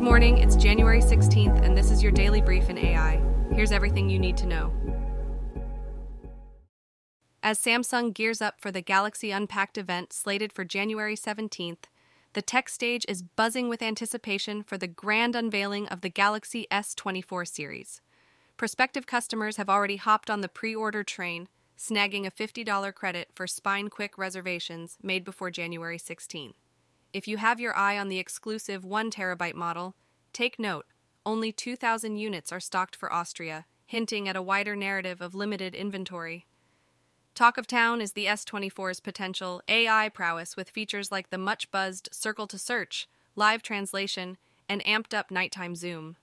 Good morning, it's January 16th, and this is your daily brief in AI. Here's everything you need to know. As Samsung gears up for the Galaxy Unpacked event slated for January 17th, the tech stage is buzzing with anticipation for the grand unveiling of the Galaxy S24 series. Prospective customers have already hopped on the pre order train, snagging a $50 credit for Spine Quick reservations made before January 16. If you have your eye on the exclusive 1 terabyte model, take note only 2,000 units are stocked for Austria, hinting at a wider narrative of limited inventory. Talk of town is the S24's potential AI prowess with features like the much buzzed Circle to Search, live translation, and amped up nighttime zoom.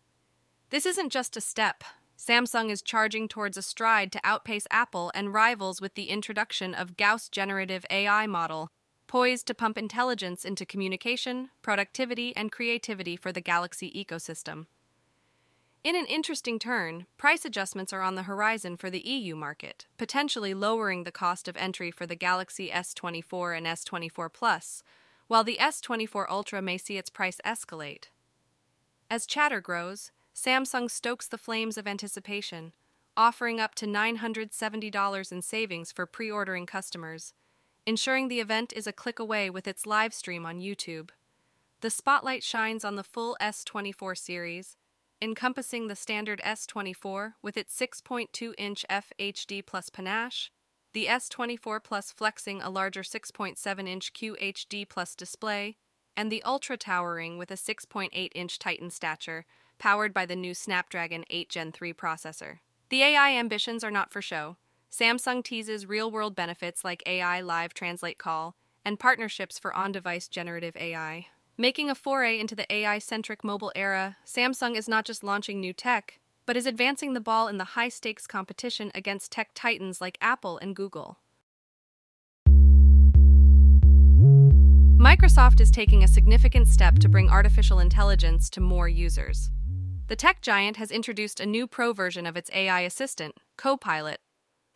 This isn't just a step. Samsung is charging towards a stride to outpace Apple and rivals with the introduction of Gauss Generative AI model, poised to pump intelligence into communication, productivity, and creativity for the Galaxy ecosystem. In an interesting turn, price adjustments are on the horizon for the EU market, potentially lowering the cost of entry for the Galaxy S24 and S24 Plus, while the S24 Ultra may see its price escalate. As chatter grows, Samsung stokes the flames of anticipation, offering up to $970 in savings for pre ordering customers, ensuring the event is a click away with its live stream on YouTube. The spotlight shines on the full S24 series encompassing the standard S24 with its 6.2 inch FHD plus panache, the S24 Plus flexing a larger 6.7 inch QHD plus display, and the Ultra towering with a 6.8 inch Titan stature, powered by the new Snapdragon 8 Gen 3 processor. The AI ambitions are not for show. Samsung teases real world benefits like AI Live Translate Call and partnerships for on device generative AI. Making a foray into the AI centric mobile era, Samsung is not just launching new tech, but is advancing the ball in the high stakes competition against tech titans like Apple and Google. Microsoft is taking a significant step to bring artificial intelligence to more users. The tech giant has introduced a new pro version of its AI assistant, Copilot,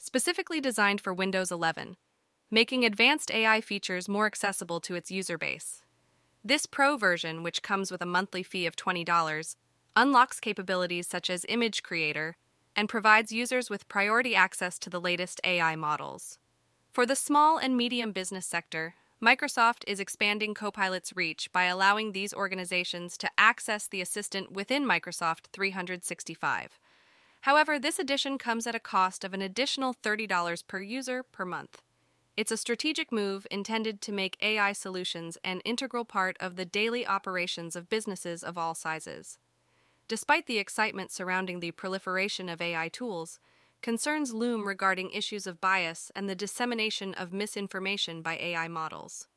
specifically designed for Windows 11, making advanced AI features more accessible to its user base. This Pro version, which comes with a monthly fee of $20, unlocks capabilities such as Image Creator and provides users with priority access to the latest AI models. For the small and medium business sector, Microsoft is expanding Copilot's reach by allowing these organizations to access the assistant within Microsoft 365. However, this addition comes at a cost of an additional $30 per user per month. It's a strategic move intended to make AI solutions an integral part of the daily operations of businesses of all sizes. Despite the excitement surrounding the proliferation of AI tools, concerns loom regarding issues of bias and the dissemination of misinformation by AI models.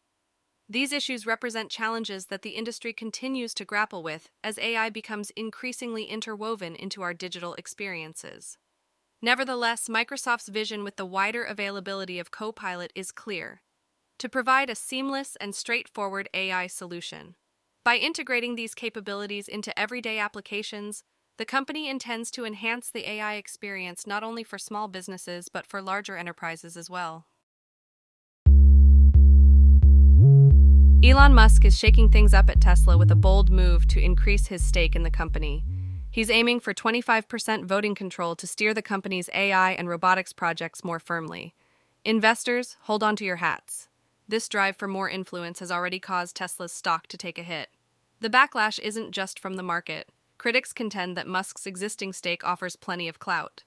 These issues represent challenges that the industry continues to grapple with as AI becomes increasingly interwoven into our digital experiences. Nevertheless, Microsoft's vision with the wider availability of Copilot is clear to provide a seamless and straightforward AI solution. By integrating these capabilities into everyday applications, the company intends to enhance the AI experience not only for small businesses but for larger enterprises as well. Elon Musk is shaking things up at Tesla with a bold move to increase his stake in the company. He's aiming for 25% voting control to steer the company's AI and robotics projects more firmly. Investors, hold on to your hats. This drive for more influence has already caused Tesla's stock to take a hit. The backlash isn't just from the market. Critics contend that Musk's existing stake offers plenty of clout.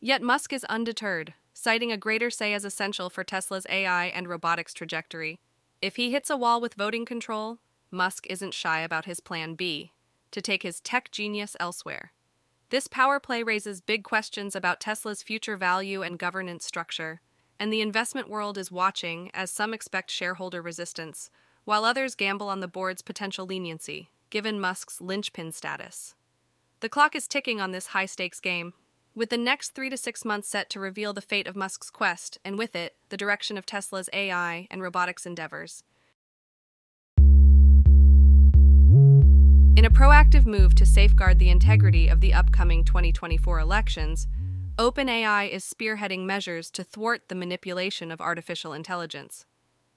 Yet Musk is undeterred, citing a greater say as essential for Tesla's AI and robotics trajectory. If he hits a wall with voting control, Musk isn't shy about his plan B to take his tech genius elsewhere. This power play raises big questions about Tesla's future value and governance structure, and the investment world is watching as some expect shareholder resistance, while others gamble on the board's potential leniency, given Musk's linchpin status. The clock is ticking on this high stakes game, with the next three to six months set to reveal the fate of Musk's quest, and with it, the direction of Tesla's AI and robotics endeavors. In a proactive move to safeguard the integrity of the upcoming 2024 elections, OpenAI is spearheading measures to thwart the manipulation of artificial intelligence.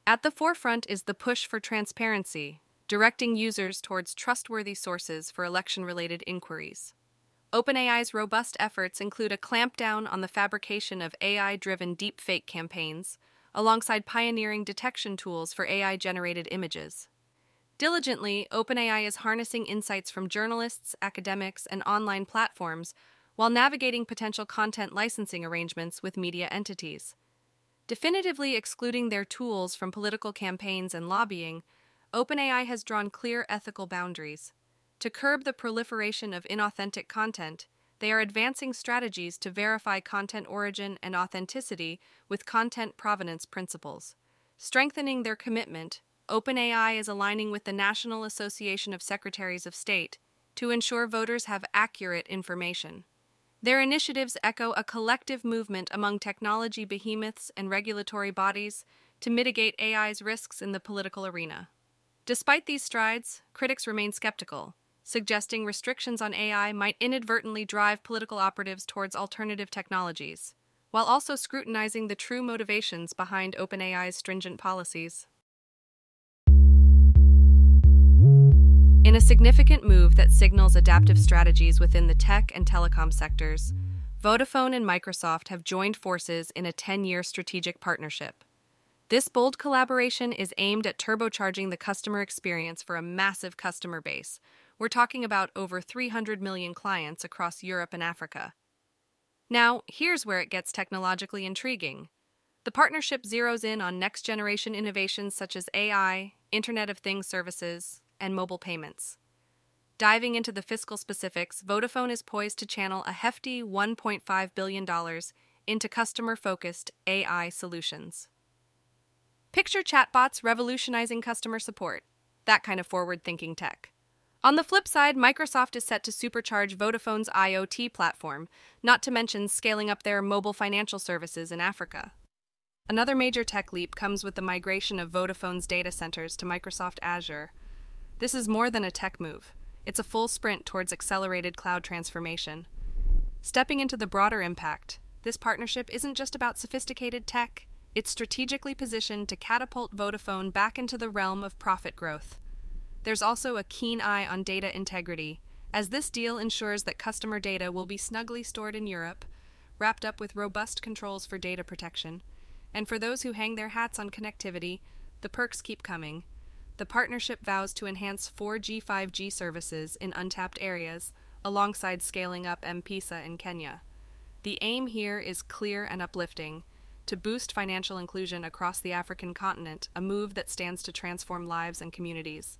At the forefront is the push for transparency, directing users towards trustworthy sources for election related inquiries. OpenAI's robust efforts include a clampdown on the fabrication of AI driven deepfake campaigns, alongside pioneering detection tools for AI generated images. Diligently, OpenAI is harnessing insights from journalists, academics, and online platforms while navigating potential content licensing arrangements with media entities. Definitively excluding their tools from political campaigns and lobbying, OpenAI has drawn clear ethical boundaries. To curb the proliferation of inauthentic content, they are advancing strategies to verify content origin and authenticity with content provenance principles. Strengthening their commitment, OpenAI is aligning with the National Association of Secretaries of State to ensure voters have accurate information. Their initiatives echo a collective movement among technology behemoths and regulatory bodies to mitigate AI's risks in the political arena. Despite these strides, critics remain skeptical, suggesting restrictions on AI might inadvertently drive political operatives towards alternative technologies, while also scrutinizing the true motivations behind OpenAI's stringent policies. In a significant move that signals adaptive strategies within the tech and telecom sectors, Vodafone and Microsoft have joined forces in a 10 year strategic partnership. This bold collaboration is aimed at turbocharging the customer experience for a massive customer base. We're talking about over 300 million clients across Europe and Africa. Now, here's where it gets technologically intriguing. The partnership zeroes in on next generation innovations such as AI, Internet of Things services, and mobile payments. Diving into the fiscal specifics, Vodafone is poised to channel a hefty $1.5 billion into customer focused AI solutions. Picture chatbots revolutionizing customer support, that kind of forward thinking tech. On the flip side, Microsoft is set to supercharge Vodafone's IoT platform, not to mention scaling up their mobile financial services in Africa. Another major tech leap comes with the migration of Vodafone's data centers to Microsoft Azure. This is more than a tech move, it's a full sprint towards accelerated cloud transformation. Stepping into the broader impact, this partnership isn't just about sophisticated tech, it's strategically positioned to catapult Vodafone back into the realm of profit growth. There's also a keen eye on data integrity, as this deal ensures that customer data will be snugly stored in Europe, wrapped up with robust controls for data protection. And for those who hang their hats on connectivity, the perks keep coming. The partnership vows to enhance 4G 5G services in untapped areas, alongside scaling up M Pesa in Kenya. The aim here is clear and uplifting to boost financial inclusion across the African continent, a move that stands to transform lives and communities.